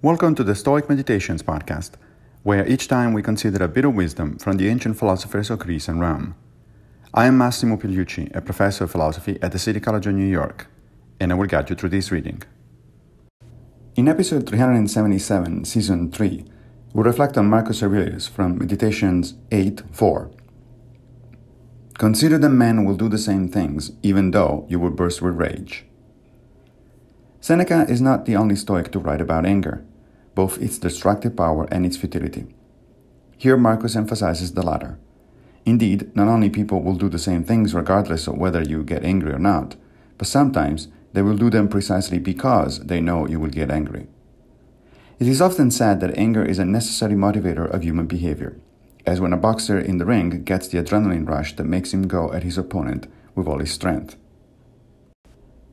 Welcome to the Stoic Meditations podcast, where each time we consider a bit of wisdom from the ancient philosophers of Greece and Rome. I am Massimo Pigliucci, a professor of philosophy at the City College of New York, and I will guide you through this reading. In episode 377, season 3, we reflect on Marcus Aurelius from Meditations 8 4. Consider that men will do the same things, even though you will burst with rage. Seneca is not the only Stoic to write about anger, both its destructive power and its futility. Here, Marcus emphasizes the latter. Indeed, not only people will do the same things regardless of whether you get angry or not, but sometimes they will do them precisely because they know you will get angry. It is often said that anger is a necessary motivator of human behavior as when a boxer in the ring gets the adrenaline rush that makes him go at his opponent with all his strength.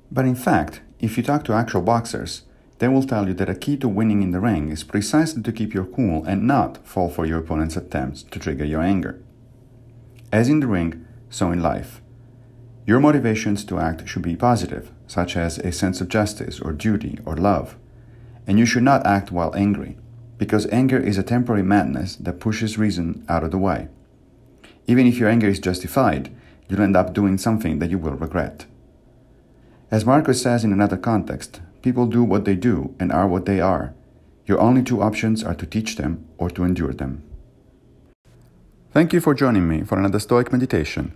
But in fact, if you talk to actual boxers, they will tell you that a key to winning in the ring is precisely to keep your cool and not fall for your opponent's attempts to trigger your anger. As in the ring, so in life. Your motivations to act should be positive, such as a sense of justice or duty or love, and you should not act while angry because anger is a temporary madness that pushes reason out of the way. Even if your anger is justified, you'll end up doing something that you will regret. As Marcus says in another context, people do what they do and are what they are. Your only two options are to teach them or to endure them. Thank you for joining me for another Stoic meditation.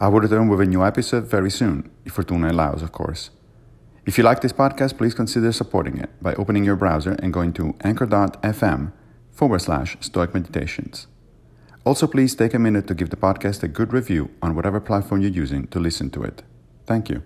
I will return with a new episode very soon, if Fortuna allows, of course. If you like this podcast, please consider supporting it by opening your browser and going to anchor.fm forward slash stoic meditations. Also, please take a minute to give the podcast a good review on whatever platform you're using to listen to it. Thank you.